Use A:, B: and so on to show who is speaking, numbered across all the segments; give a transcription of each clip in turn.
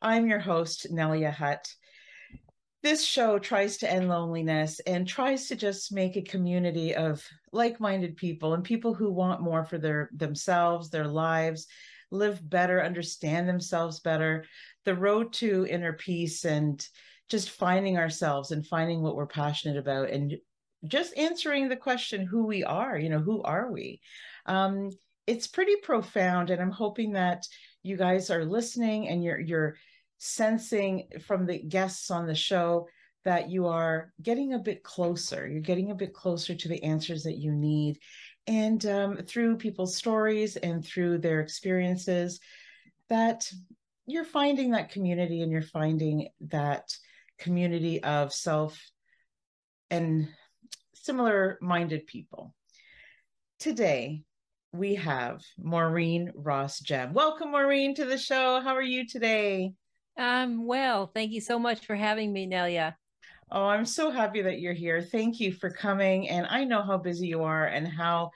A: I'm your host, Nelia Hutt. This show tries to end loneliness and tries to just make a community of like-minded people and people who want more for their themselves, their lives, live better, understand themselves better. The road to inner peace and just finding ourselves and finding what we're passionate about and just answering the question who we are, you know, who are we? um, it's pretty profound and i'm hoping that you guys are listening and you're you're sensing from the guests on the show that you are getting a bit closer. You're getting a bit closer to the answers that you need. And um, through people's stories and through their experiences that you're finding that community and you're finding that community of self and similar minded people. Today we have Maureen Ross Gem. Welcome, Maureen, to the show. How are you today?
B: I'm well. Thank you so much for having me, Nelia.
A: Oh, I'm so happy that you're here. Thank you for coming. And I know how busy you are and how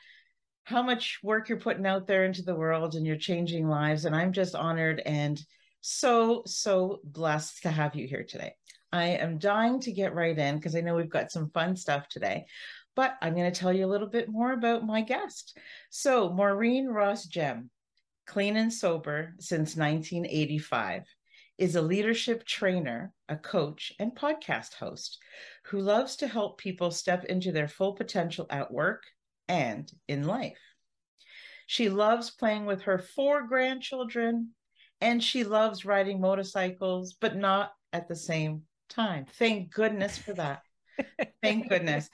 A: how much work you're putting out there into the world and you're changing lives. And I'm just honored and so, so blessed to have you here today. I am dying to get right in because I know we've got some fun stuff today but I'm going to tell you a little bit more about my guest. So, Maureen Ross Gem, clean and sober since 1985, is a leadership trainer, a coach, and podcast host who loves to help people step into their full potential at work and in life. She loves playing with her four grandchildren and she loves riding motorcycles, but not at the same time. Thank goodness for that. Thank goodness.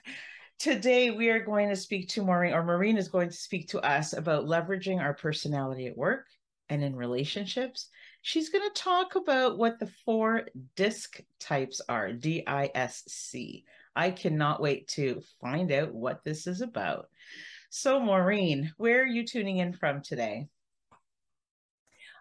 A: Today, we are going to speak to Maureen, or Maureen is going to speak to us about leveraging our personality at work and in relationships. She's going to talk about what the four disc types are D I S C. I cannot wait to find out what this is about. So, Maureen, where are you tuning in from today?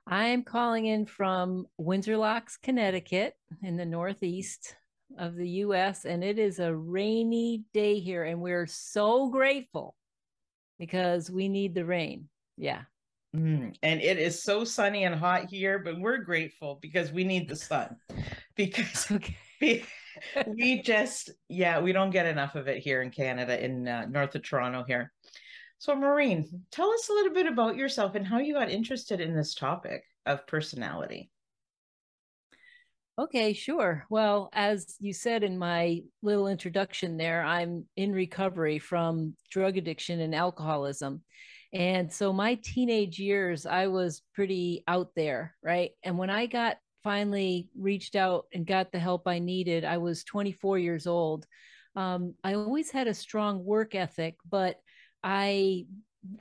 B: I am calling in from Windsor Locks, Connecticut, in the Northeast of the US, and it is a rainy day here, and we're so grateful because we need the rain. Yeah.
A: Mm, and it is so sunny and hot here, but we're grateful because we need the sun. Because okay. we, we just, yeah, we don't get enough of it here in Canada, in uh, north of Toronto here. So, Maureen, tell us a little bit about yourself and how you got interested in this topic of personality.
B: Okay, sure. Well, as you said in my little introduction there, I'm in recovery from drug addiction and alcoholism. And so my teenage years, I was pretty out there, right? And when I got finally reached out and got the help I needed, I was 24 years old. Um, I always had a strong work ethic, but I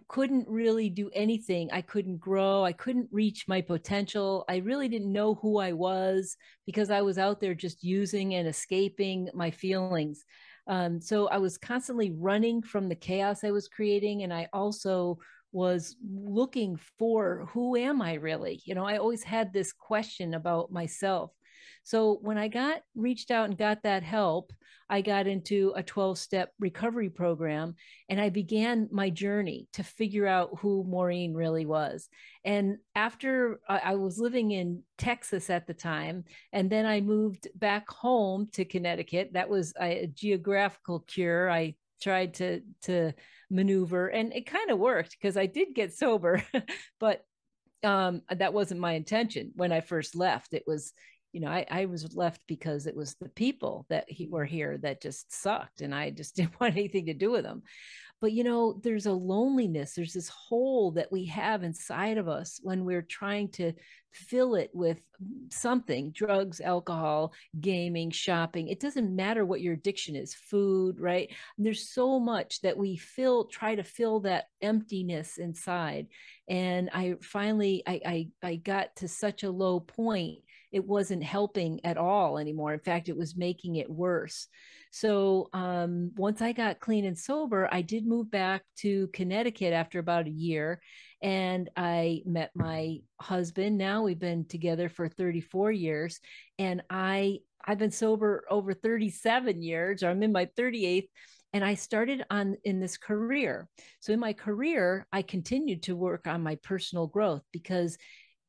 B: couldn't really do anything. I couldn't grow. I couldn't reach my potential. I really didn't know who I was because I was out there just using and escaping my feelings. Um, so I was constantly running from the chaos I was creating. And I also was looking for who am I really? You know, I always had this question about myself. So when I got reached out and got that help, I got into a 12 step recovery program and I began my journey to figure out who Maureen really was. And after I was living in Texas at the time, and then I moved back home to Connecticut, that was a geographical cure. I tried to to maneuver and it kind of worked because I did get sober but um that wasn't my intention when I first left it was you know, I, I was left because it was the people that he, were here that just sucked and I just didn't want anything to do with them. But, you know, there's a loneliness, there's this hole that we have inside of us when we're trying to fill it with something drugs, alcohol, gaming, shopping. It doesn't matter what your addiction is, food, right? There's so much that we fill, try to fill that emptiness inside. And I finally, I, I, I got to such a low point it wasn't helping at all anymore. In fact, it was making it worse. So um, once I got clean and sober, I did move back to Connecticut after about a year. And I met my husband. Now we've been together for 34 years. And I I've been sober over 37 years, or I'm in my 38th and i started on in this career so in my career i continued to work on my personal growth because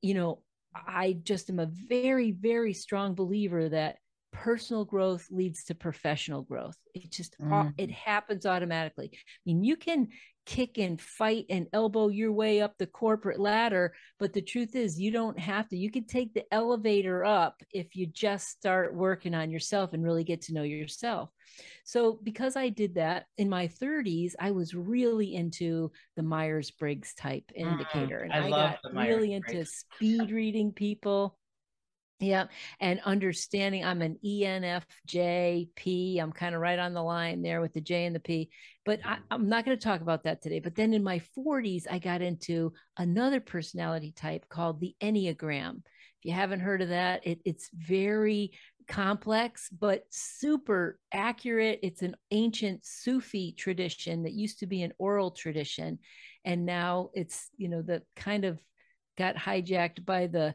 B: you know I just am a very, very strong believer that personal growth leads to professional growth. It just mm. it happens automatically. I mean, you can kick and fight and elbow your way up the corporate ladder, but the truth is you don't have to. You can take the elevator up if you just start working on yourself and really get to know yourself. So, because I did that in my 30s, I was really into the Myers Briggs type mm, indicator. And I, I got really into speed reading people. Yeah. And understanding I'm an ENFJP. I'm kind of right on the line there with the J and the P. But I, am not going to talk about that today. But then in my 40s, I got into another personality type called the Enneagram. If you haven't heard of that, it, it's very complex but super accurate. It's an ancient Sufi tradition that used to be an oral tradition, and now it's you know the kind of got hijacked by the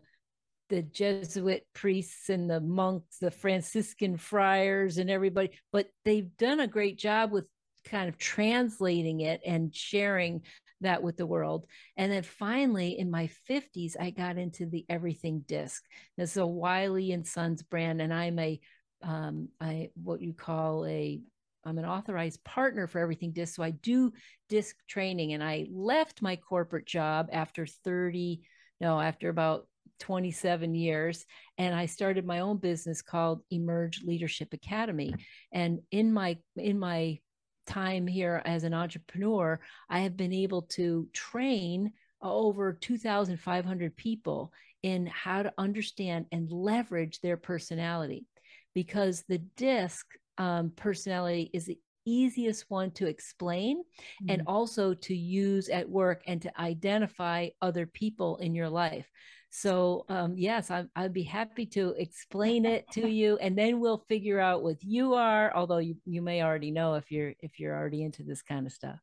B: the Jesuit priests and the monks, the Franciscan friars, and everybody. But they've done a great job with kind of translating it and sharing that with the world. And then finally, in my 50s, I got into the Everything Disc. This is a Wiley and Sons brand, and I'm a um, I what you call a I'm an authorized partner for Everything Disc. So I do disc training, and I left my corporate job after 30, no, after about 27 years and i started my own business called emerge leadership academy and in my in my time here as an entrepreneur, I have been able to train over 2,500 people in how to understand and leverage their personality because the disc um, personality is the easiest one to explain mm-hmm. and also to use at work and to identify other people in your life. So um, yes, I, I'd be happy to explain it to you, and then we'll figure out what you are. Although you you may already know if you're if you're already into this kind of stuff.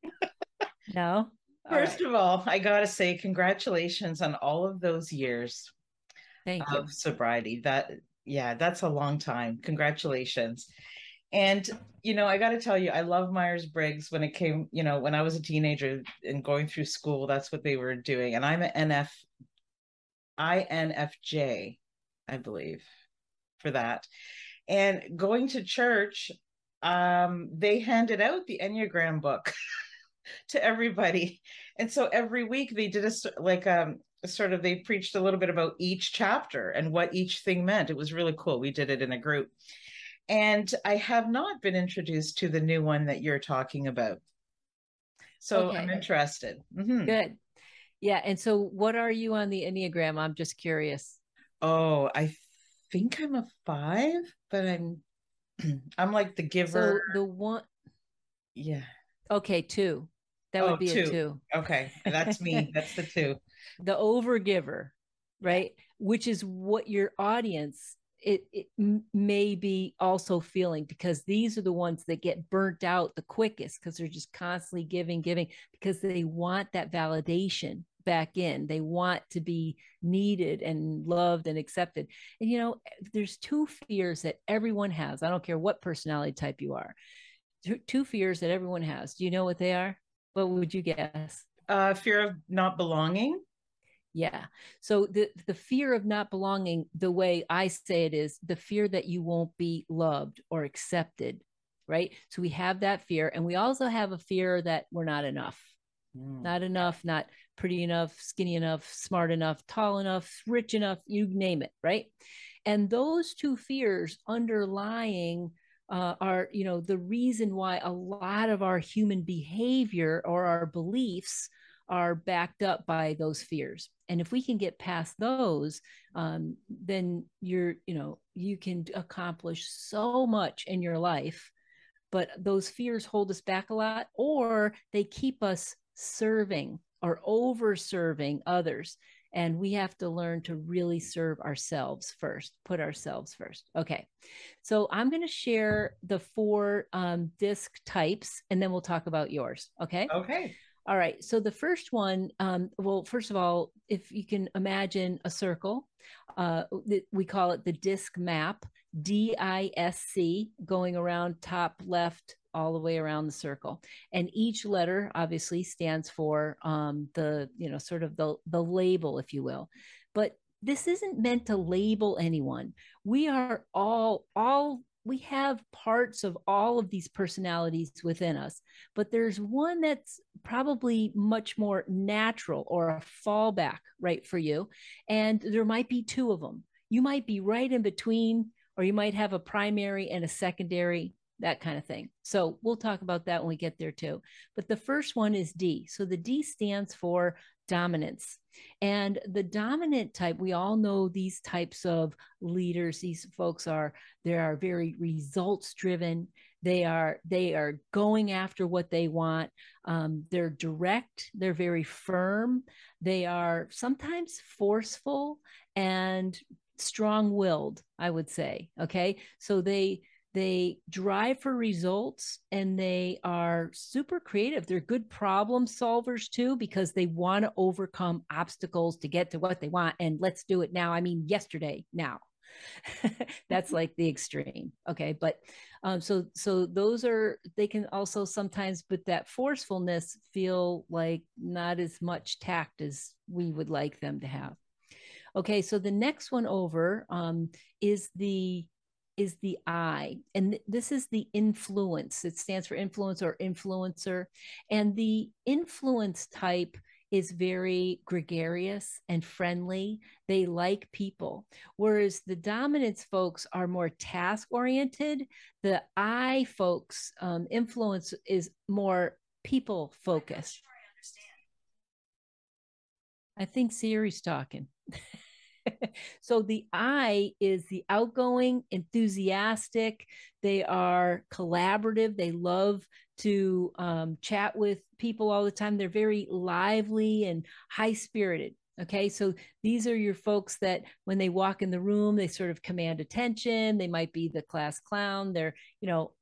B: No.
A: First right. of all, I gotta say congratulations on all of those years.
B: Thank
A: of you. sobriety. That yeah, that's a long time. Congratulations. And you know, I got to tell you, I love Myers Briggs. When it came, you know, when I was a teenager and going through school, that's what they were doing. And I'm an NF INFJ, I believe, for that. And going to church, um, they handed out the Enneagram book to everybody. And so every week they did a like um sort of they preached a little bit about each chapter and what each thing meant. It was really cool. We did it in a group. And I have not been introduced to the new one that you're talking about. So okay. I'm interested.
B: Mm-hmm. Good. Yeah. And so what are you on the Enneagram? I'm just curious.
A: Oh, I think I'm a five, but I'm I'm like the giver.
B: So the one
A: Yeah.
B: Okay, two. That would oh, be two. a two.
A: Okay. That's me. That's the two.
B: The overgiver, right? Which is what your audience it, it may be also feeling because these are the ones that get burnt out the quickest because they're just constantly giving giving because they want that validation back in they want to be needed and loved and accepted and you know there's two fears that everyone has i don't care what personality type you are two fears that everyone has do you know what they are what would you guess
A: uh fear of not belonging
B: yeah. So the the fear of not belonging, the way I say it is the fear that you won't be loved or accepted, right? So we have that fear and we also have a fear that we're not enough. Mm. Not enough, not pretty enough, skinny enough, smart enough, tall enough, rich enough, you name it, right? And those two fears underlying uh, are, you know, the reason why a lot of our human behavior or our beliefs are backed up by those fears. And if we can get past those, um, then you're, you know, you can accomplish so much in your life. But those fears hold us back a lot, or they keep us serving or over serving others and we have to learn to really serve ourselves first put ourselves first. Okay so i'm going to share the four um, disc types and then we'll talk about yours okay?
A: Okay.
B: All right so the first one um, well first of all if you can imagine a circle uh, we call it the disc map d-i-s-c going around top left all the way around the circle. And each letter obviously stands for um, the you know sort of the the label if you will. But this isn't meant to label anyone. We are all all we have parts of all of these personalities within us but there's one that's probably much more natural or a fallback right for you. And there might be two of them you might be right in between or you might have a primary and a secondary that kind of thing. So we'll talk about that when we get there too. But the first one is D. So the D stands for dominance. And the dominant type, we all know these types of leaders, these folks are they are very results driven. They are they are going after what they want. Um, they're direct, they're very firm, they are sometimes forceful and strong-willed, I would say. Okay. So they they drive for results and they are super creative. They're good problem solvers too, because they want to overcome obstacles to get to what they want. And let's do it now. I mean, yesterday, now. That's like the extreme. Okay. But um, so, so those are, they can also sometimes, with that forcefulness, feel like not as much tact as we would like them to have. Okay. So the next one over um, is the is the I, and th- this is the influence. It stands for influence or influencer. And the influence type is very gregarious and friendly. They like people. Whereas the dominance folks are more task oriented. The I folks, um, influence is more people focused. I think Siri's talking. so the I is the outgoing, enthusiastic. They are collaborative. They love to um, chat with people all the time. They're very lively and high spirited. Okay, so these are your folks that when they walk in the room, they sort of command attention. They might be the class clown. They're, you know,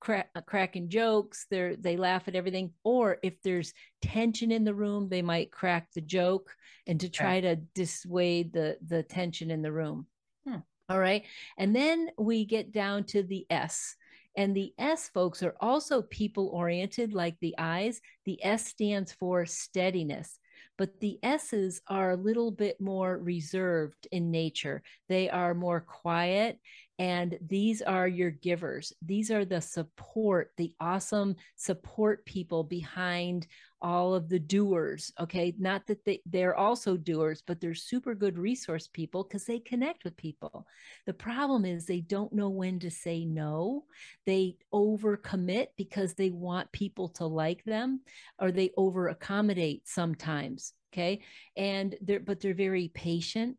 B: crack, uh, cracking jokes they're they laugh at everything or if there's tension in the room they might crack the joke and to try to dissuade the the tension in the room. Hmm. all right? And then we get down to the s. And the S folks are also people oriented, like the I's. The S stands for steadiness but the S's are a little bit more reserved in nature. They are more quiet and these are your givers. These are the support, the awesome support people behind all of the doers. Okay. Not that they, they're also doers, but they're super good resource people because they connect with people. The problem is they don't know when to say no. They overcommit because they want people to like them or they over accommodate sometimes. Okay. And they're, but they're very patient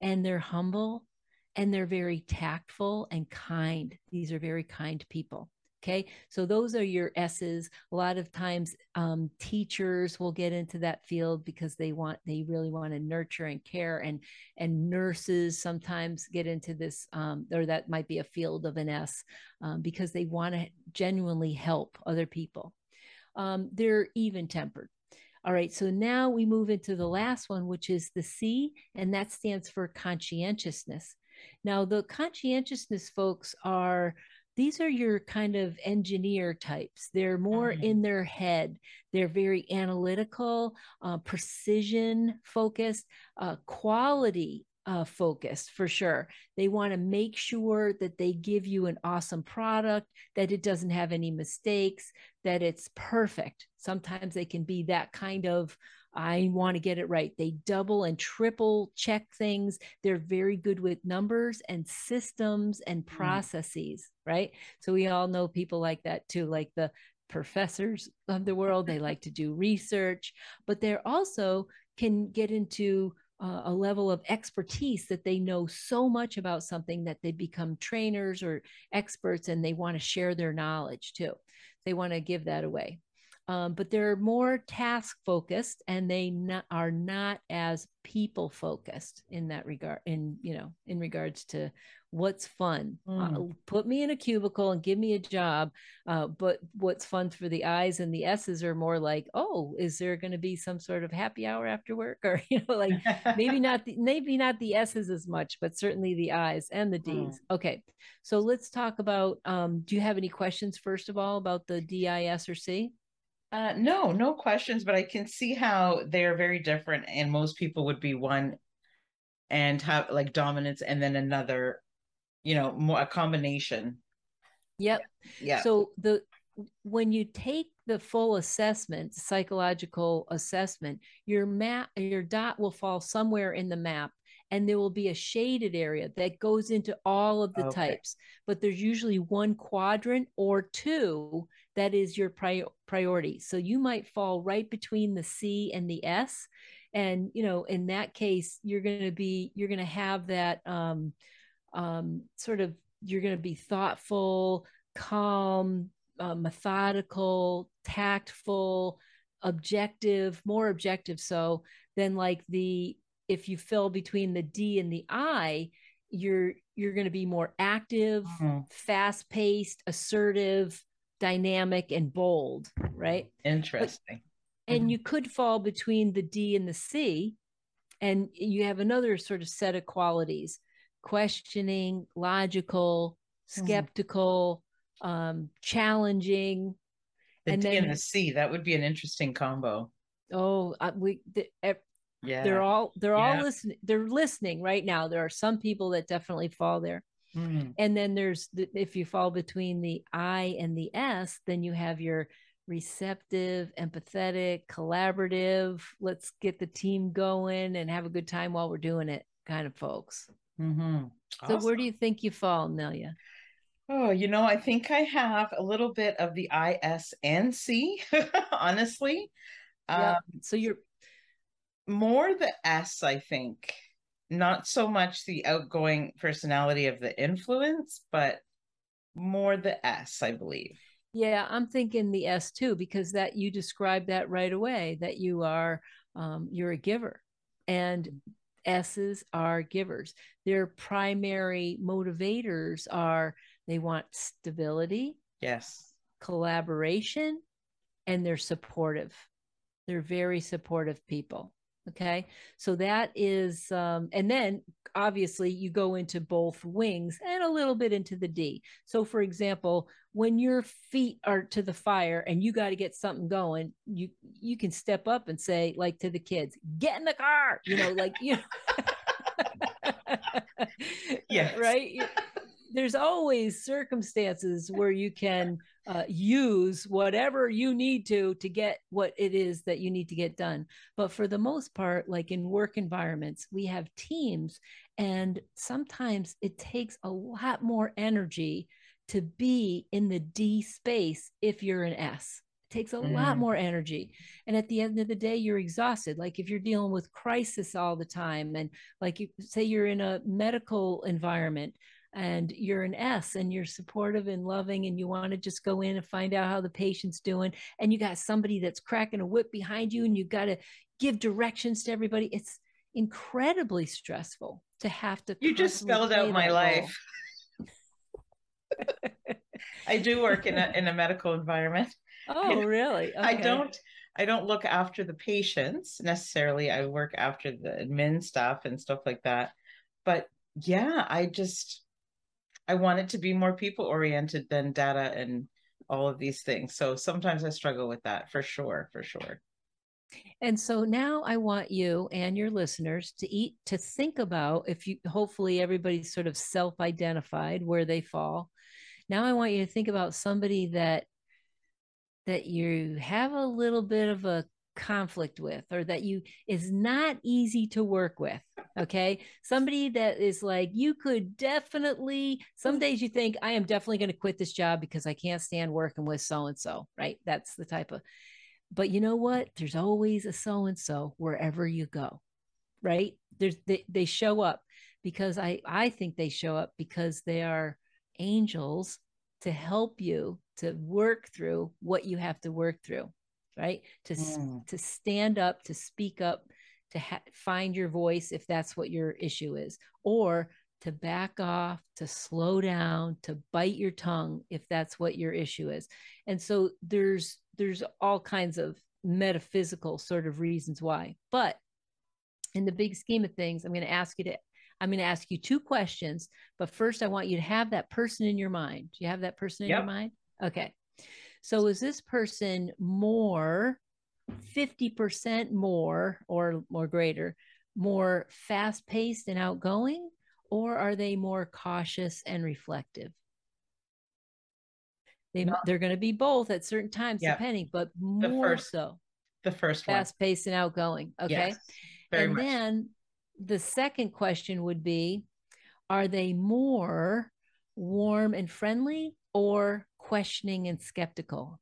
B: and they're humble and they're very tactful and kind. These are very kind people. Okay, so those are your S's. A lot of times, um, teachers will get into that field because they want, they really want to nurture and care, and and nurses sometimes get into this, um, or that might be a field of an S, um, because they want to genuinely help other people. Um, they're even tempered. All right, so now we move into the last one, which is the C, and that stands for conscientiousness. Now, the conscientiousness folks are these are your kind of engineer types. They're more mm-hmm. in their head. They're very analytical, uh, precision focused, uh, quality uh, focused for sure. They want to make sure that they give you an awesome product, that it doesn't have any mistakes, that it's perfect. Sometimes they can be that kind of I want to get it right. They double and triple check things. They're very good with numbers and systems and mm. processes. Right? So we all know people like that too, like the professors of the world. They like to do research, but they're also can get into uh, a level of expertise that they know so much about something that they become trainers or experts and they want to share their knowledge too. They want to give that away um, but they're more task focused and they not, are not as people focused in that regard in you know in regards to what's fun mm. uh, put me in a cubicle and give me a job uh, but what's fun for the i's and the s's are more like oh is there going to be some sort of happy hour after work or you know like maybe not the maybe not the s's as much but certainly the i's and the d's mm. okay so let's talk about um, do you have any questions first of all about the dis or c
A: uh, no, no questions, but I can see how they're very different, and most people would be one and have like dominance, and then another, you know, more a combination.
B: Yep. Yeah. So the when you take the full assessment, psychological assessment, your map, your dot will fall somewhere in the map and there will be a shaded area that goes into all of the okay. types but there's usually one quadrant or two that is your pri- priority so you might fall right between the c and the s and you know in that case you're going to be you're going to have that um, um, sort of you're going to be thoughtful calm uh, methodical tactful objective more objective so than like the if you fill between the D and the I, you're you're going to be more active, mm-hmm. fast-paced, assertive, dynamic and bold, right?
A: Interesting.
B: But, and mm-hmm. you could fall between the D and the C and you have another sort of set of qualities questioning, logical, mm-hmm. skeptical, mm-hmm. um, challenging.
A: The and D then, and the C, that would be an interesting combo.
B: Oh, uh, we the, yeah they're all they're yeah. all listening they're listening right now there are some people that definitely fall there mm. and then there's the, if you fall between the i and the s then you have your receptive empathetic collaborative let's get the team going and have a good time while we're doing it kind of folks mm-hmm. awesome. so where do you think you fall nelia
A: Oh, you know, I think I have a little bit of the I, S, and C, honestly.
B: Yeah. Um, so you're
A: more the S, I think. Not so much the outgoing personality of the influence, but more the S, I believe.
B: Yeah, I'm thinking the S too, because that you described that right away that you are um, you're a giver, and S's are givers. Their primary motivators are they want stability,
A: yes,
B: collaboration, and they're supportive. They're very supportive people. Okay. So that is, um, and then obviously you go into both wings and a little bit into the D. So, for example, when your feet are to the fire and you got to get something going, you you can step up and say, like to the kids, "Get in the car," you know, like you.
A: yeah.
B: Right there's always circumstances where you can uh, use whatever you need to to get what it is that you need to get done. But for the most part like in work environments we have teams and sometimes it takes a lot more energy to be in the d space if you're an s. It takes a mm. lot more energy. And at the end of the day you're exhausted. Like if you're dealing with crisis all the time and like you say you're in a medical environment and you're an S and you're supportive and loving and you want to just go in and find out how the patient's doing and you got somebody that's cracking a whip behind you and you got to give directions to everybody it's incredibly stressful to have to
A: you just spelled out my life. I do work in a in a medical environment.
B: Oh really? Okay.
A: i don't i don't look after the patients necessarily i work after the admin stuff and stuff like that but yeah i just I want it to be more people oriented than data and all of these things. So sometimes I struggle with that for sure, for sure.
B: And so now I want you and your listeners to eat to think about if you hopefully everybody's sort of self-identified where they fall. Now I want you to think about somebody that that you have a little bit of a conflict with or that you is not easy to work with okay? Somebody that is like you could definitely some days you think i am definitely going to quit this job because i can't stand working with so and so right? That's the type of but you know what? There's always a so and so wherever you go right? There's they, they show up because i i think they show up because they are angels to help you to work through what you have to work through right? To mm. to stand up to speak up to ha- find your voice if that's what your issue is or to back off to slow down to bite your tongue if that's what your issue is. And so there's there's all kinds of metaphysical sort of reasons why. But in the big scheme of things i'm going to ask you to i'm going to ask you two questions but first i want you to have that person in your mind. Do you have that person in yep. your mind? Okay so is this person more 50% more or more greater, more fast paced and outgoing, or are they more cautious and reflective? They, no. They're going to be both at certain times, yep. depending, but more
A: first,
B: so.
A: The first
B: fast paced and outgoing. Okay. Yes, and much. then the second question would be Are they more warm and friendly or questioning and skeptical?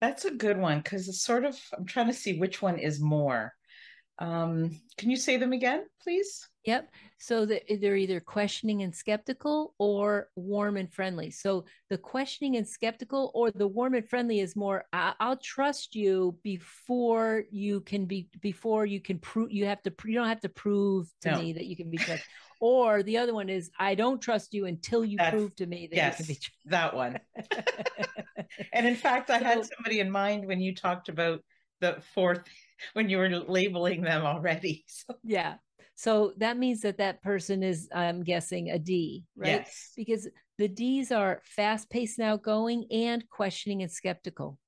A: That's a good one because it's sort of, I'm trying to see which one is more. Um, can you say them again, please?
B: Yep. So they're either questioning and skeptical or warm and friendly. So the questioning and skeptical or the warm and friendly is more, I- will trust you before you can be, before you can prove, you have to, you don't have to prove to no. me that you can be trusted. Or the other one is, I don't trust you until you That's, prove to me that yes, you can be trusted.
A: That one. and in fact, I so, had somebody in mind when you talked about the fourth, when you were labeling them already.
B: So. Yeah. So that means that that person is, I'm guessing, a D, right? Yes. Because the D's are fast paced and outgoing and questioning and skeptical.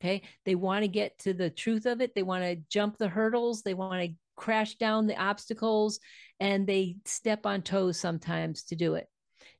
B: Okay. They want to get to the truth of it. They want to jump the hurdles. They want to crash down the obstacles and they step on toes sometimes to do it.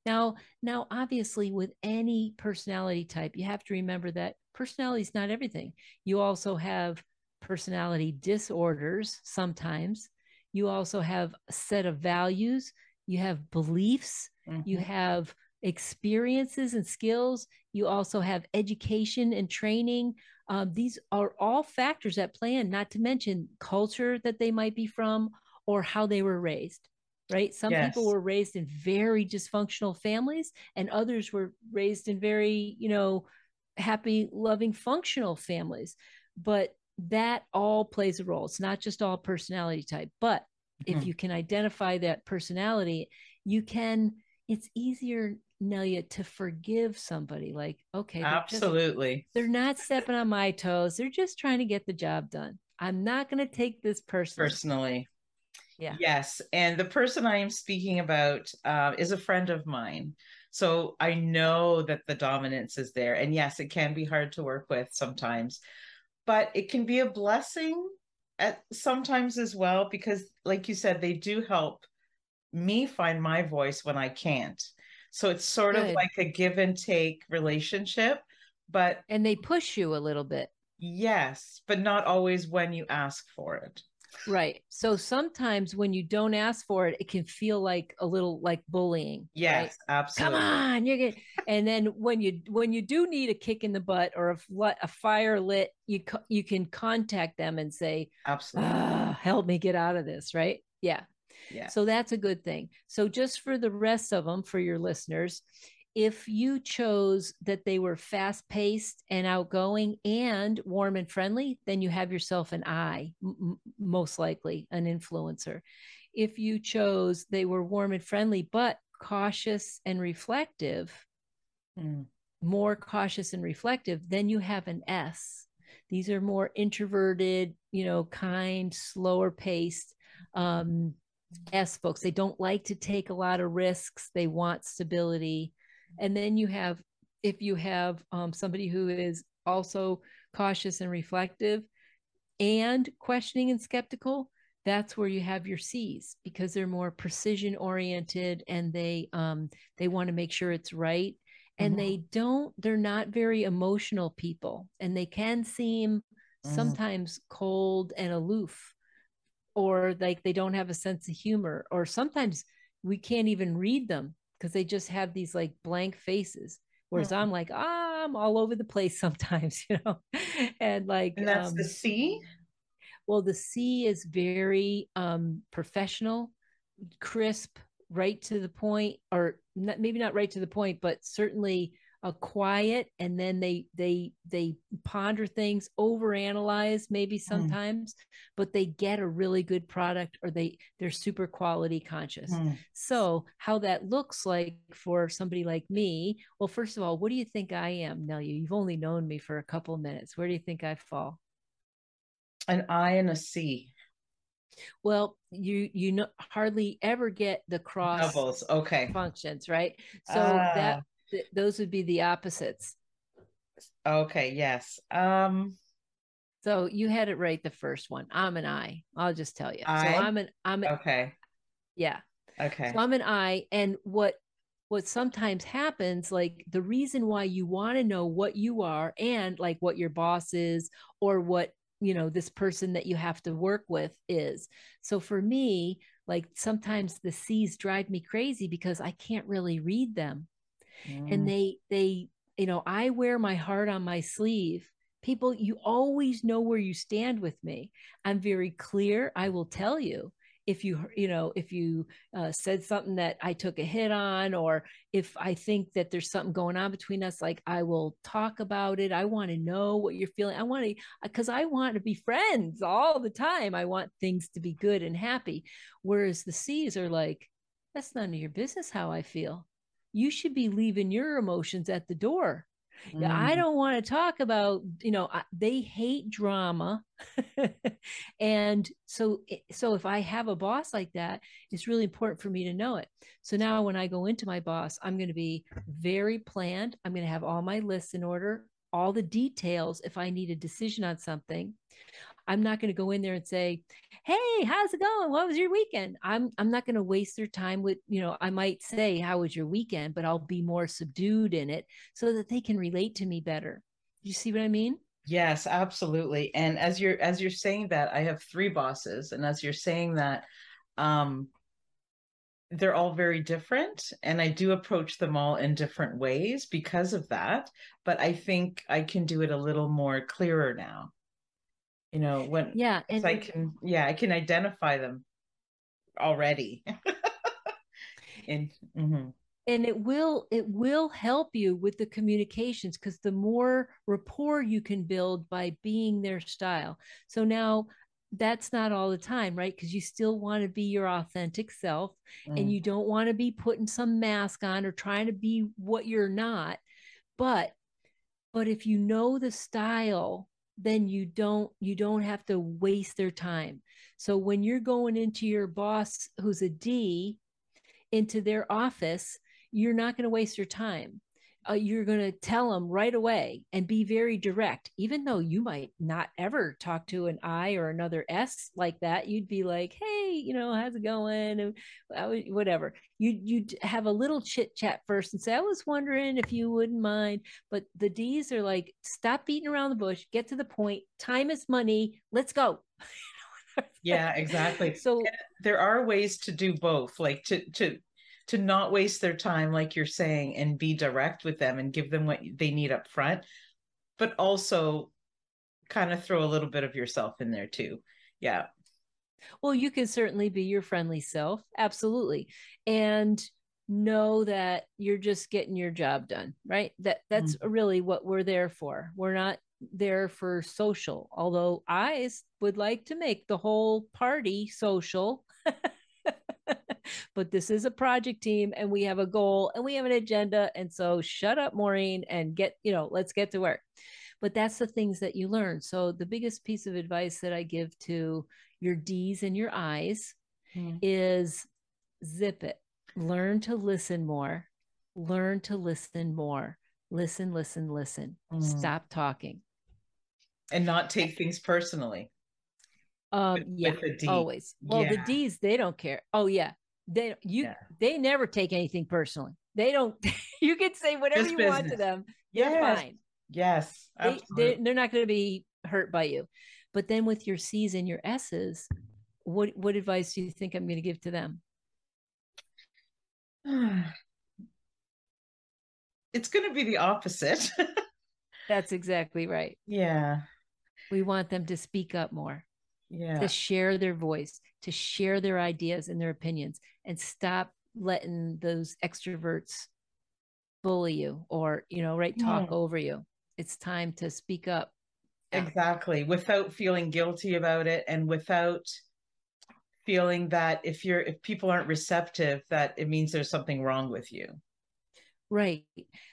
B: Now, now obviously with any personality type, you have to remember that personality is not everything. You also have personality disorders sometimes you also have a set of values, you have beliefs, mm-hmm. you have experiences and skills, you also have education and training. Um, these are all factors at play in, not to mention culture that they might be from or how they were raised right some yes. people were raised in very dysfunctional families and others were raised in very you know happy loving functional families but that all plays a role. It's not just all personality type, but mm-hmm. if you can identify that personality, you can, it's easier, Nelia, to forgive somebody. Like, okay,
A: they're absolutely.
B: Just, they're not stepping on my toes. They're just trying to get the job done. I'm not going to take this personally.
A: Personally.
B: Yeah.
A: Yes. And the person I am speaking about uh, is a friend of mine. So I know that the dominance is there. And yes, it can be hard to work with sometimes but it can be a blessing at sometimes as well because like you said they do help me find my voice when i can't. So it's sort Good. of like a give and take relationship but
B: and they push you a little bit.
A: Yes but not always when you ask for it
B: Right. So sometimes when you don't ask for it, it can feel like a little like bullying.
A: Yes,
B: right?
A: absolutely.
B: Come on, you're getting. and then when you when you do need a kick in the butt or a a fire lit, you you can contact them and say,
A: absolutely,
B: ah, help me get out of this. Right. Yeah.
A: Yeah.
B: So that's a good thing. So just for the rest of them, for your listeners, if you chose that they were fast paced and outgoing and warm and friendly, then you have yourself an I, m- most likely an influencer. If you chose they were warm and friendly, but cautious and reflective, mm. more cautious and reflective, then you have an S. These are more introverted, you know, kind, slower paced. Um, S folks, they don't like to take a lot of risks. They want stability and then you have, if you have um, somebody who is also cautious and reflective and questioning and skeptical, that's where you have your C's because they're more precision oriented and they um, they want to make sure it's right. And mm-hmm. they don't, they're not very emotional people and they can seem mm. sometimes cold and aloof, or like they don't have a sense of humor, or sometimes we can't even read them because they just have these like blank faces. Whereas mm. I'm like, ah, I'm all over the place sometimes, you know, and like,
A: and that's um, the C.
B: Well, the C is very um, professional, crisp, right to the point, or not, maybe not right to the point, but certainly a quiet and then they they they ponder things overanalyze maybe mm. sometimes mm. but they get a really good product or they they're super quality conscious mm. so how that looks like for somebody like me well first of all what do you think i am Nelia? you've only known me for a couple of minutes where do you think i fall
A: an i and a c
B: well, you you know hardly ever get the cross
A: Doubles. okay
B: functions, right? So uh, that ah. Th- those would be the opposites.
A: Okay, yes. Um
B: so you had it right the first one. I'm an I. I'll just tell you.
A: I?
B: So I'm an I'm an,
A: Okay.
B: Yeah.
A: Okay.
B: So I'm an I and what what sometimes happens like the reason why you want to know what you are and like what your boss is or what you know this person that you have to work with is so for me like sometimes the c's drive me crazy because i can't really read them mm. and they they you know i wear my heart on my sleeve. People you always know where you stand with me. I'm very clear. I will tell you if you you know if you uh, said something that i took a hit on or if i think that there's something going on between us like i will talk about it. I want to know what you're feeling. I want to because i want to be friends all the time. I want things to be good and happy. Whereas the c's are like that's none of your business how i feel you should be leaving your emotions at the door mm. I don't want to talk about, you know, I, they hate drama. and so so if I have a boss like that, it's really important for me to know it. So now when I go into my boss, I'm going to be very planned. I'm going to have all my lists in order, all the details if I need a decision on something. I'm not going to go in there and say, "Hey, how's it going? What was your weekend?" I'm I'm not going to waste their time with, you know, I might say, "How was your weekend?" but I'll be more subdued in it so that they can relate to me better. You see what I mean?
A: Yes, absolutely. And as you're as you're saying that, I have three bosses and as you're saying that um they're all very different and i do approach them all in different ways because of that but i think i can do it a little more clearer now. You know when
B: yeah
A: and i can yeah i can identify them already.
B: And mm-hmm. and it will it will help you with the communications because the more rapport you can build by being their style. So now that's not all the time right? Because you still want to be your authentic self mm. and you don't want to be putting some mask on or trying to be what you're not but but if you know the style then you don't you don't have to waste their time. So when you're going into your boss who's a d into their office you're not going to waste your time uh, you're going to tell them right away and be very direct even though you might not ever talk to an i or another s like that you'd be like hey you know how's it going? and whatever. You you'd have a little chit chat first and say i was wondering if you wouldn't mind but the d's are like stop beating around the bush get to the point time is money let's go.
A: Yeah exactly. So there are ways to do both like to to to not waste their time like you're saying and be direct with them and give them what they need up front but also kind of throw a little bit of yourself in there too. Yeah.
B: Well you can certainly be your friendly self absolutely and know that you're just getting your job done right? That that's mm-hmm. really what we're there for. We're not there for social although i would like to make the whole party social but this is a project team and we have a goal and we have an agenda. And so shut up, Maureen, and get, you know, let's get to work. But that's the things that you learn. So the biggest piece of advice that I give to your D's and your I's mm. is zip it. Learn to listen more. Learn to listen more. Listen, listen, listen. Mm. Stop talking.
A: And not take things personally.
B: Um, with, yeah, with always. Well, yeah. the D's they don't care. Oh yeah, they you yeah. they never take anything personally. They don't. you can say whatever Just you business. want to them. Yes. They're fine.
A: Yes.
B: They, they're not going to be hurt by you. But then with your C's and your S's, what what advice do you think I'm going to give to them?
A: it's going to be the opposite.
B: That's exactly right.
A: Yeah.
B: We want them to speak up more.
A: Yeah.
B: To share their voice, to share their ideas and their opinions and stop letting those extroverts bully you or, you know, right talk yeah. over you. It's time to speak up.
A: Exactly. Without feeling guilty about it and without feeling that if you're if people aren't receptive that it means there's something wrong with you
B: right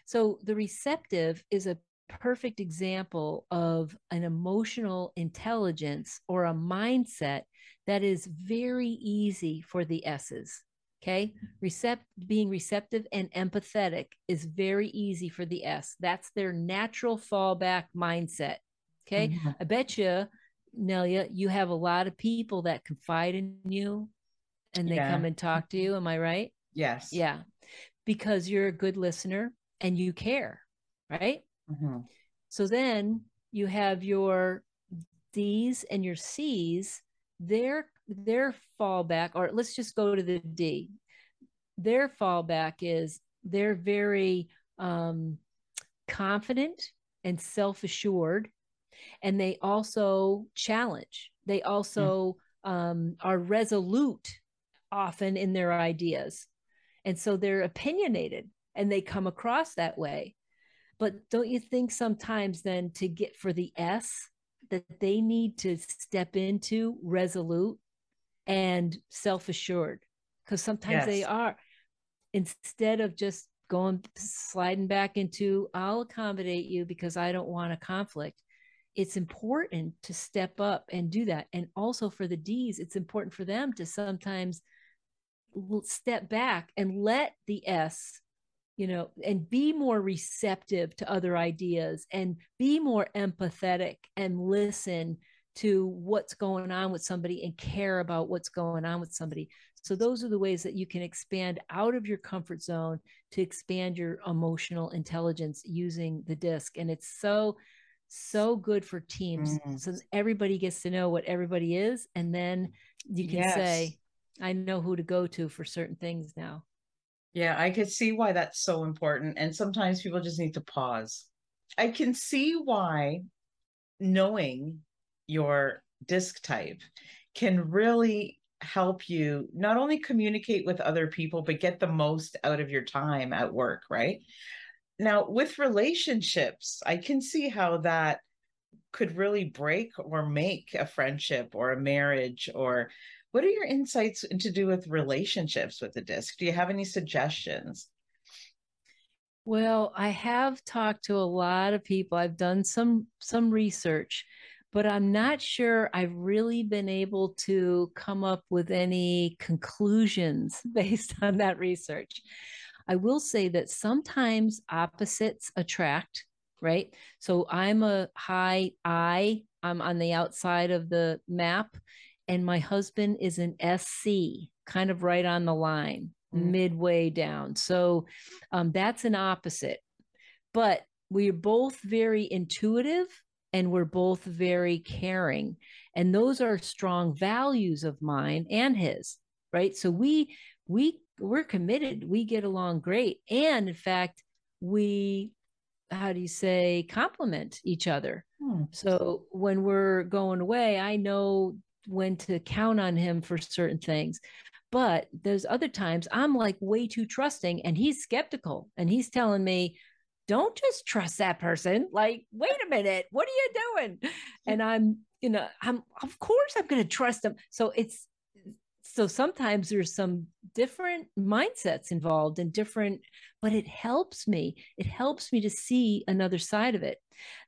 B: so the receptive is a perfect example of an emotional intelligence or a mindset that is very easy for the s's okay recept being receptive and empathetic is very easy for the s that's their natural fallback mindset okay mm-hmm. i bet you Nelia, you have a lot of people that confide in you and they yeah. come and talk to you. Am I right?
A: Yes.
B: Yeah. Because you're a good listener and you care, right? Mm-hmm. So then you have your D's and your C's, their their fallback, or let's just go to the D. Their fallback is they're very um, confident and self-assured and they also challenge they also mm. um, are resolute often in their ideas and so they're opinionated and they come across that way but don't you think sometimes then to get for the s that they need to step into resolute and self-assured because sometimes yes. they are instead of just going sliding back into i'll accommodate you because i don't want a conflict it's important to step up and do that. And also for the D's, it's important for them to sometimes step back and let the S, you know, and be more receptive to other ideas and be more empathetic and listen to what's going on with somebody and care about what's going on with somebody. So those are the ways that you can expand out of your comfort zone to expand your emotional intelligence using the disc. And it's so so good for teams mm. so everybody gets to know what everybody is and then you can yes. say i know who to go to for certain things now
A: yeah i could see why that's so important and sometimes people just need to pause. I can see why knowing your disc type can really help you not only communicate with other people but get the most out of your time at work right? Now, with relationships, I can see how that could really break or make a friendship or a marriage or what are your insights to do with relationships with the disc? Do you have any suggestions?
B: Well, I have talked to a lot of people. I've done some some research, but I'm not sure I've really been able to come up with any conclusions based on that research. I will say that sometimes opposites attract, right? So I'm a high I, I'm on the outside of the map, and my husband is an SC, kind of right on the line, mm-hmm. midway down. So um, that's an opposite. But we're both very intuitive and we're both very caring. And those are strong values of mine and his, right? So we we we're committed. We get along great. And in fact, we, how do you say, complement each other. Hmm. So when we're going away, I know when to count on him for certain things. But there's other times I'm like way too trusting and he's skeptical and he's telling me, don't just trust that person. Like, wait a minute, what are you doing? And I'm, you know, I'm, of course I'm going to trust him. So it's, so sometimes there's some different mindsets involved and different but it helps me it helps me to see another side of it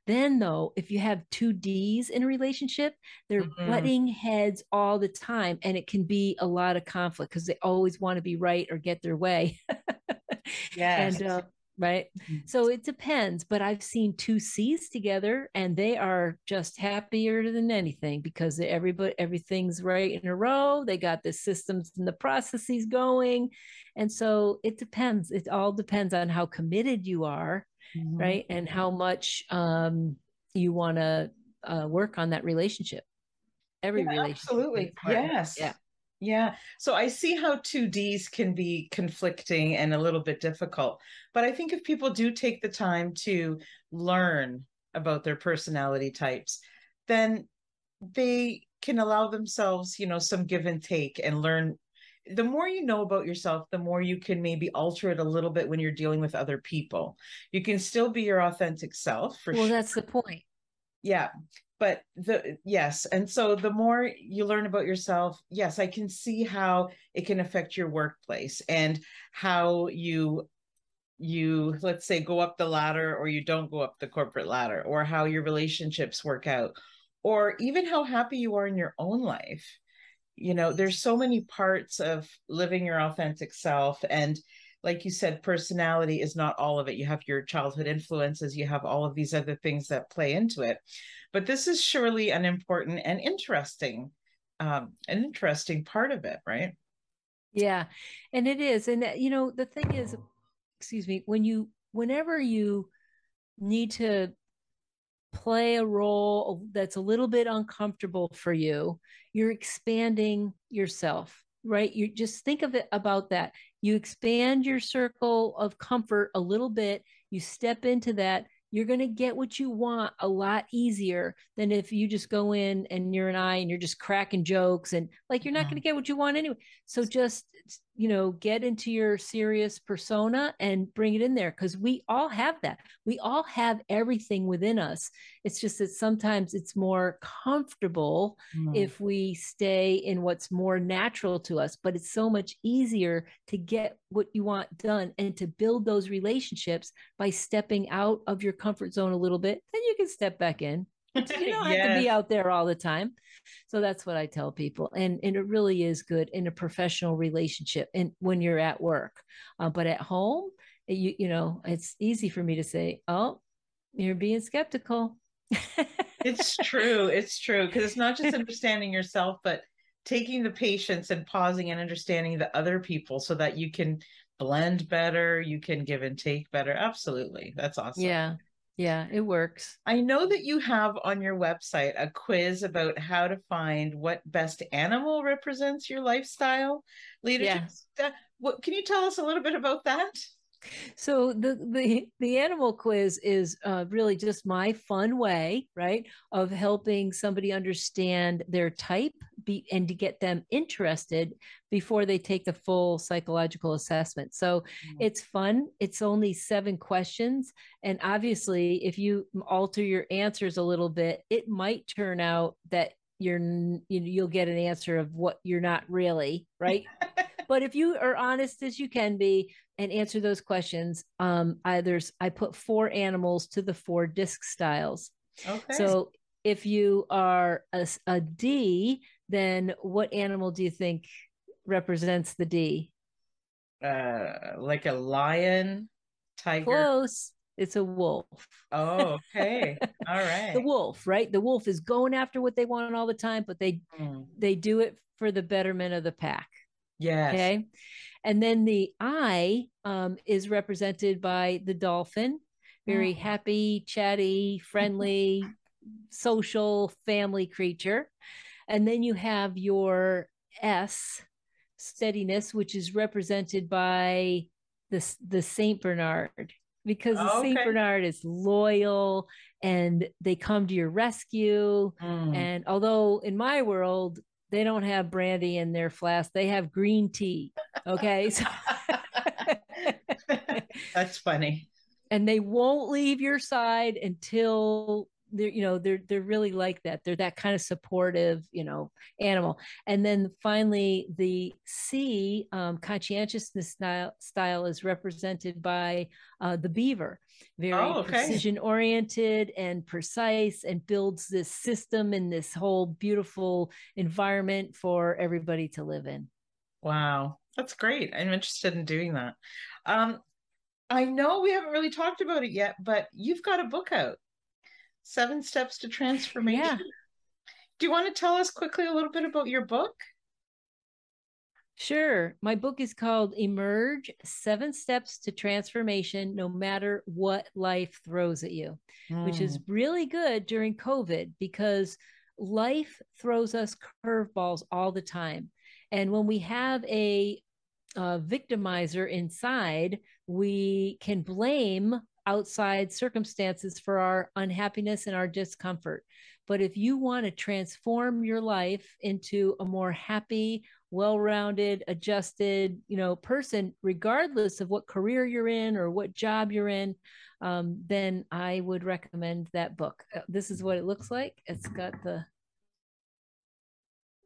B: then though if you have two d's in a relationship they're mm-hmm. butting heads all the time and it can be a lot of conflict because they always want to be right or get their way
A: yes.
B: and uh, right? Mm-hmm. So it depends, but I've seen two C's together and they are just happier than anything because everybody everything's right in a row. They got the systems and the processes going. And so it depends. It all depends on how committed you are, mm-hmm. right? And how much um you want to uh, work on that relationship. Every
A: yeah,
B: relationship.
A: Absolutely. Yes.
B: Yeah.
A: Yeah. So I see how 2Ds can be conflicting and a little bit difficult. But I think if people do take the time to learn about their personality types, then they can allow themselves, you know, some give and take and learn. The more you know about yourself, the more you can maybe alter it a little bit when you're dealing with other people. You can still be your authentic self for
B: well,
A: sure.
B: that's the point.
A: Yeah but the yes and so the more you learn about yourself yes i can see how it can affect your workplace and how you you let's say go up the ladder or you don't go up the corporate ladder or how your relationships work out or even how happy you are in your own life. You know there's so many parts of living your authentic self and like you said personality is not all of it. You have your childhood influences you have all of these other things that play into it. But this is surely an important and interesting um, an interesting part of it right?
B: Yeah and it is and you know the thing is excuse me when you whenever you need to play a role that's a little bit uncomfortable for you you're expanding yourself right? You just think of it about that. You expand your circle of comfort a little bit. You step into that you're going to get what you want a lot easier than if you just go in and you're an I and you're just cracking jokes and like you're not going to get what you want anyway. So just you know get into your serious persona and bring it in there because we all have that we all have everything within us it's just that sometimes it's more comfortable mm. if we stay in what's more natural to us but it's so much easier to get what you want done and to build those relationships by stepping out of your comfort zone a little bit then you can step back in you don't yes. have to be out there all the time. So that's what I tell people. And, and it really is good in a professional relationship and when you're at work. Uh, but at home, you, you know, it's easy for me to say, oh, you're being skeptical.
A: it's true. It's true. Because it's not just understanding yourself, but taking the patience and pausing and understanding the other people so that you can blend better, you can give and take better. Absolutely. That's awesome.
B: Yeah. Yeah, it works.
A: I know that you have on your website a quiz about how to find what best animal represents your lifestyle leadership. Yeah. What can you tell us a little bit about that?
B: So the the the animal quiz is uh, really just my fun way, right, of helping somebody understand their type be, and to get them interested before they take the full psychological assessment. So mm-hmm. it's fun. It's only seven questions, and obviously, if you alter your answers a little bit, it might turn out that you're you you'll get an answer of what you're not really, right? but if you are honest as you can be and answer those questions, um, I, there's I put four animals to the four disc styles. Okay. So if you are a, a D, then what animal do you think represents the D?
A: Uh, like a lion, tiger.
B: Close. It's a wolf.
A: Oh, okay. All right.
B: the wolf, right? The wolf is going after what they want all the time, but they mm. they do it for the betterment of the pack.
A: Yes.
B: Okay. And then the I um, is represented by the dolphin, very oh. happy, chatty, friendly, social, family creature. And then you have your S, steadiness, which is represented by the, the Saint Bernard, because the okay. Saint Bernard is loyal and they come to your rescue. Mm. And although in my world, they don't have brandy in their flask they have green tea okay? So
A: that's funny.
B: And they won't leave your side until they're you know they're they're really like that. They're that kind of supportive you know animal. And then finally the c um, conscientiousness style, style is represented by uh, the beaver. Very oh, okay. precision oriented and precise and builds this system and this whole beautiful environment for everybody to live in.
A: Wow. That's great. I'm interested in doing that. Um I know we haven't really talked about it yet, but you've got a book out. Seven Steps to Transformation. Yeah. Do you want to tell us quickly a little bit about your book?
B: Sure. My book is called Emerge Seven Steps to Transformation, no matter what life throws at you, mm. which is hmm. really good during COVID because life throws us curveballs all the time. And when we have a, a victimizer inside, we can blame outside circumstances for our unhappiness and our discomfort. But if you want to transform your life into a more happy, well-rounded, adjusted, you know, person, regardless of what career you're in or what job you're in, um, then I would recommend that book. Uh, this is what it looks like. It's got the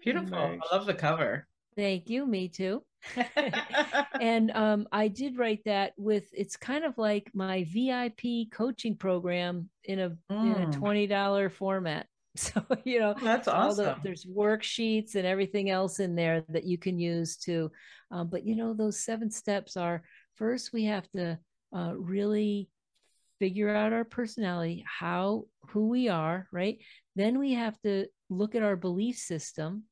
A: beautiful. I love the cover.
B: Thank you. Me too. and um, I did write that with it's kind of like my VIP coaching program in a mm. in a mm. twenty dollar format. So you know
A: that's awesome.
B: The, there's worksheets and everything else in there that you can use to. Um, but you know those seven steps are first we have to uh, really figure out our personality, how who we are, right? Then we have to look at our belief system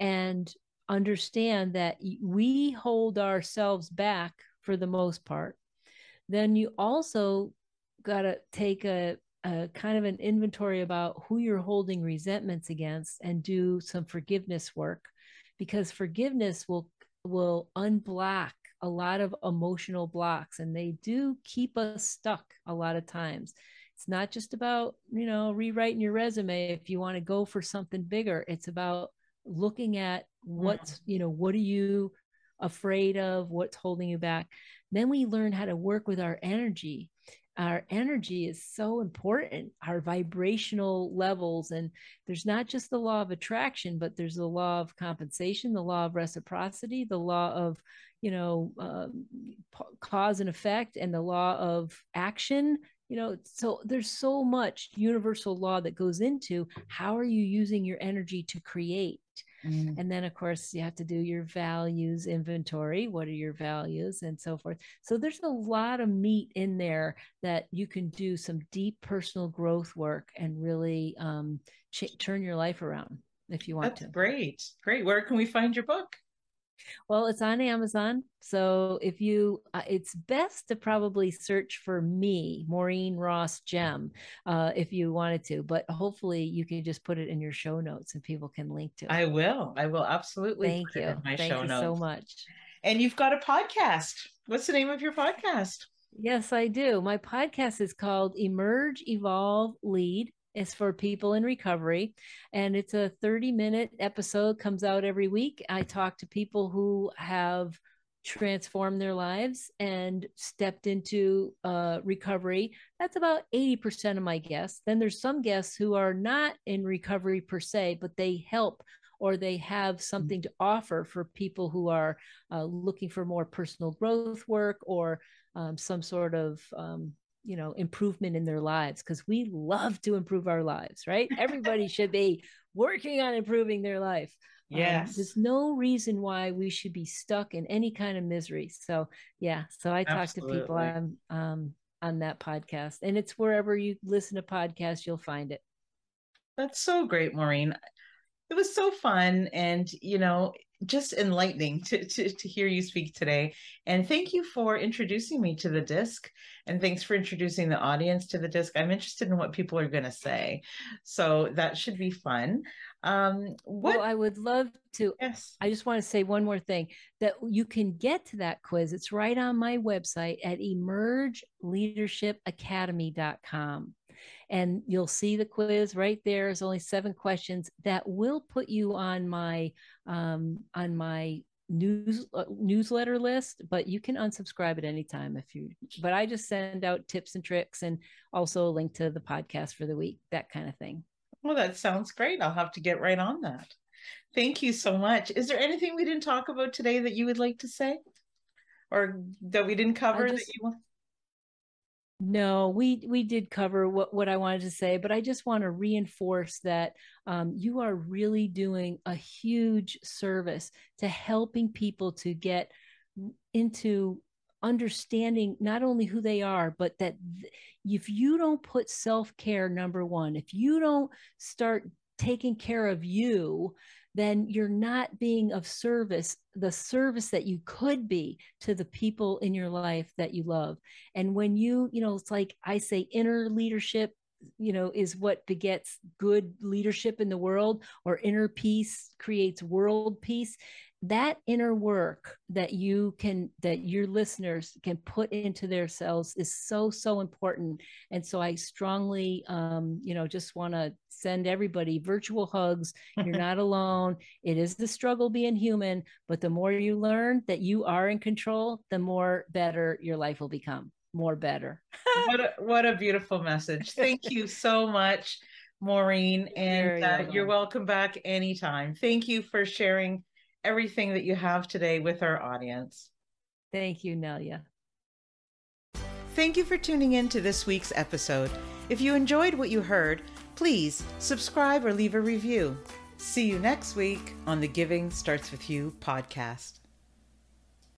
B: and understand that we hold ourselves back for the most part, then you also got to take a, a kind of an inventory about who you're holding resentments against and do some forgiveness work because forgiveness will will unblock a lot of emotional blocks and they do keep us stuck a lot of times. It's not just about you know rewriting your resume if you want to go for something bigger. It's about looking at what's you know what are you afraid of? What's holding you back? Then we learn how to work with our energy. Our energy is so important our vibrational levels and there's not just the law of attraction but there's the law of compensation the law of reciprocity the law of you know um, cause and effect and the law of action. You know so there's so much universal law that goes into how are you using your energy to create mm. and then of course you have to do your values inventory what are your values and so forth. So there's a lot of meat in there that you can do some deep personal growth work and really um, ch- turn your life around if you want
A: That's
B: to.
A: great great. Where can we find your book
B: well, it's on Amazon. So if you, uh, it's best to probably search for me, Maureen Ross Gem, uh, if you wanted to. But hopefully you can just put it in your show notes and people can link to it.
A: I will. I will absolutely.
B: Thank you.
A: my
B: Thank
A: show
B: you
A: notes.
B: so much.
A: And you've got a podcast. What's the name of your podcast?
B: Yes, I do. My podcast is called Emerge, Evolve, Lead is for people in recovery. And it's a 30 minute episode comes out every week. I talk to people who have transformed their lives and stepped into uh, recovery. That's about 80% of my guests. Then there's some guests who are not in recovery per se but they help or they have something to offer for people who are uh, looking for more personal growth work or um, some sort of um, you know improvement in their lives because we love to improve our lives right? Everybody should be working on improving their life
A: yes
B: um, there's no reason why we should be stuck in any kind of misery so yeah so i talk Absolutely. to people on um on that podcast and it's wherever you listen to podcasts you'll find it.
A: That's so great maureen. It was so fun and you know just enlightening to, to, to hear you speak today. And thank you for introducing me to the disc. And thanks for introducing the audience to the disc. I'm interested in what people are going to say. So that should be fun. Um,
B: what well, I would love to.
A: Yes.
B: I just want to say one more thing that you can get to that quiz. It's right on my website at emergeleadershipacademy.com and you'll see the quiz right there. There's only seven questions that will put you on my um, on my news uh, newsletter list but you can unsubscribe at any time if you but i just send out tips and tricks and also a link to the podcast for the week that kind of thing.
A: Well that sounds great. I'll have to get right on that. Thank you so much. Is there anything we didn't talk about today that you would like to say? Or that we didn't cover just, that you want
B: no, we we did cover what what I wanted to say, but I just want to reinforce that um, you are really doing a huge service to helping people to get into understanding not only who they are, but that th- if you don't put self care number one, if you don't start taking care of you, then you're not being of service, the service that you could be to the people in your life that you love. And when you, you know, it's like I say, inner leadership you know is what begets good leadership in the world or inner peace creates world peace that inner work that you can that your listeners can put into their selves is so so important and so i strongly um you know just want to send everybody virtual hugs you're not alone it is the struggle being human but the more you learn that you are in control the more better your life will become more better.
A: what a, what a beautiful message. Thank you so much, Maureen. And uh, you're welcome back anytime. Thank you for sharing everything that you have today with our audience.
B: Thank you, Nelia.
A: Thank you for tuning in to this week's episode. If you enjoyed what you heard, please subscribe or leave a review. See you next week on the Giving Starts With You podcast.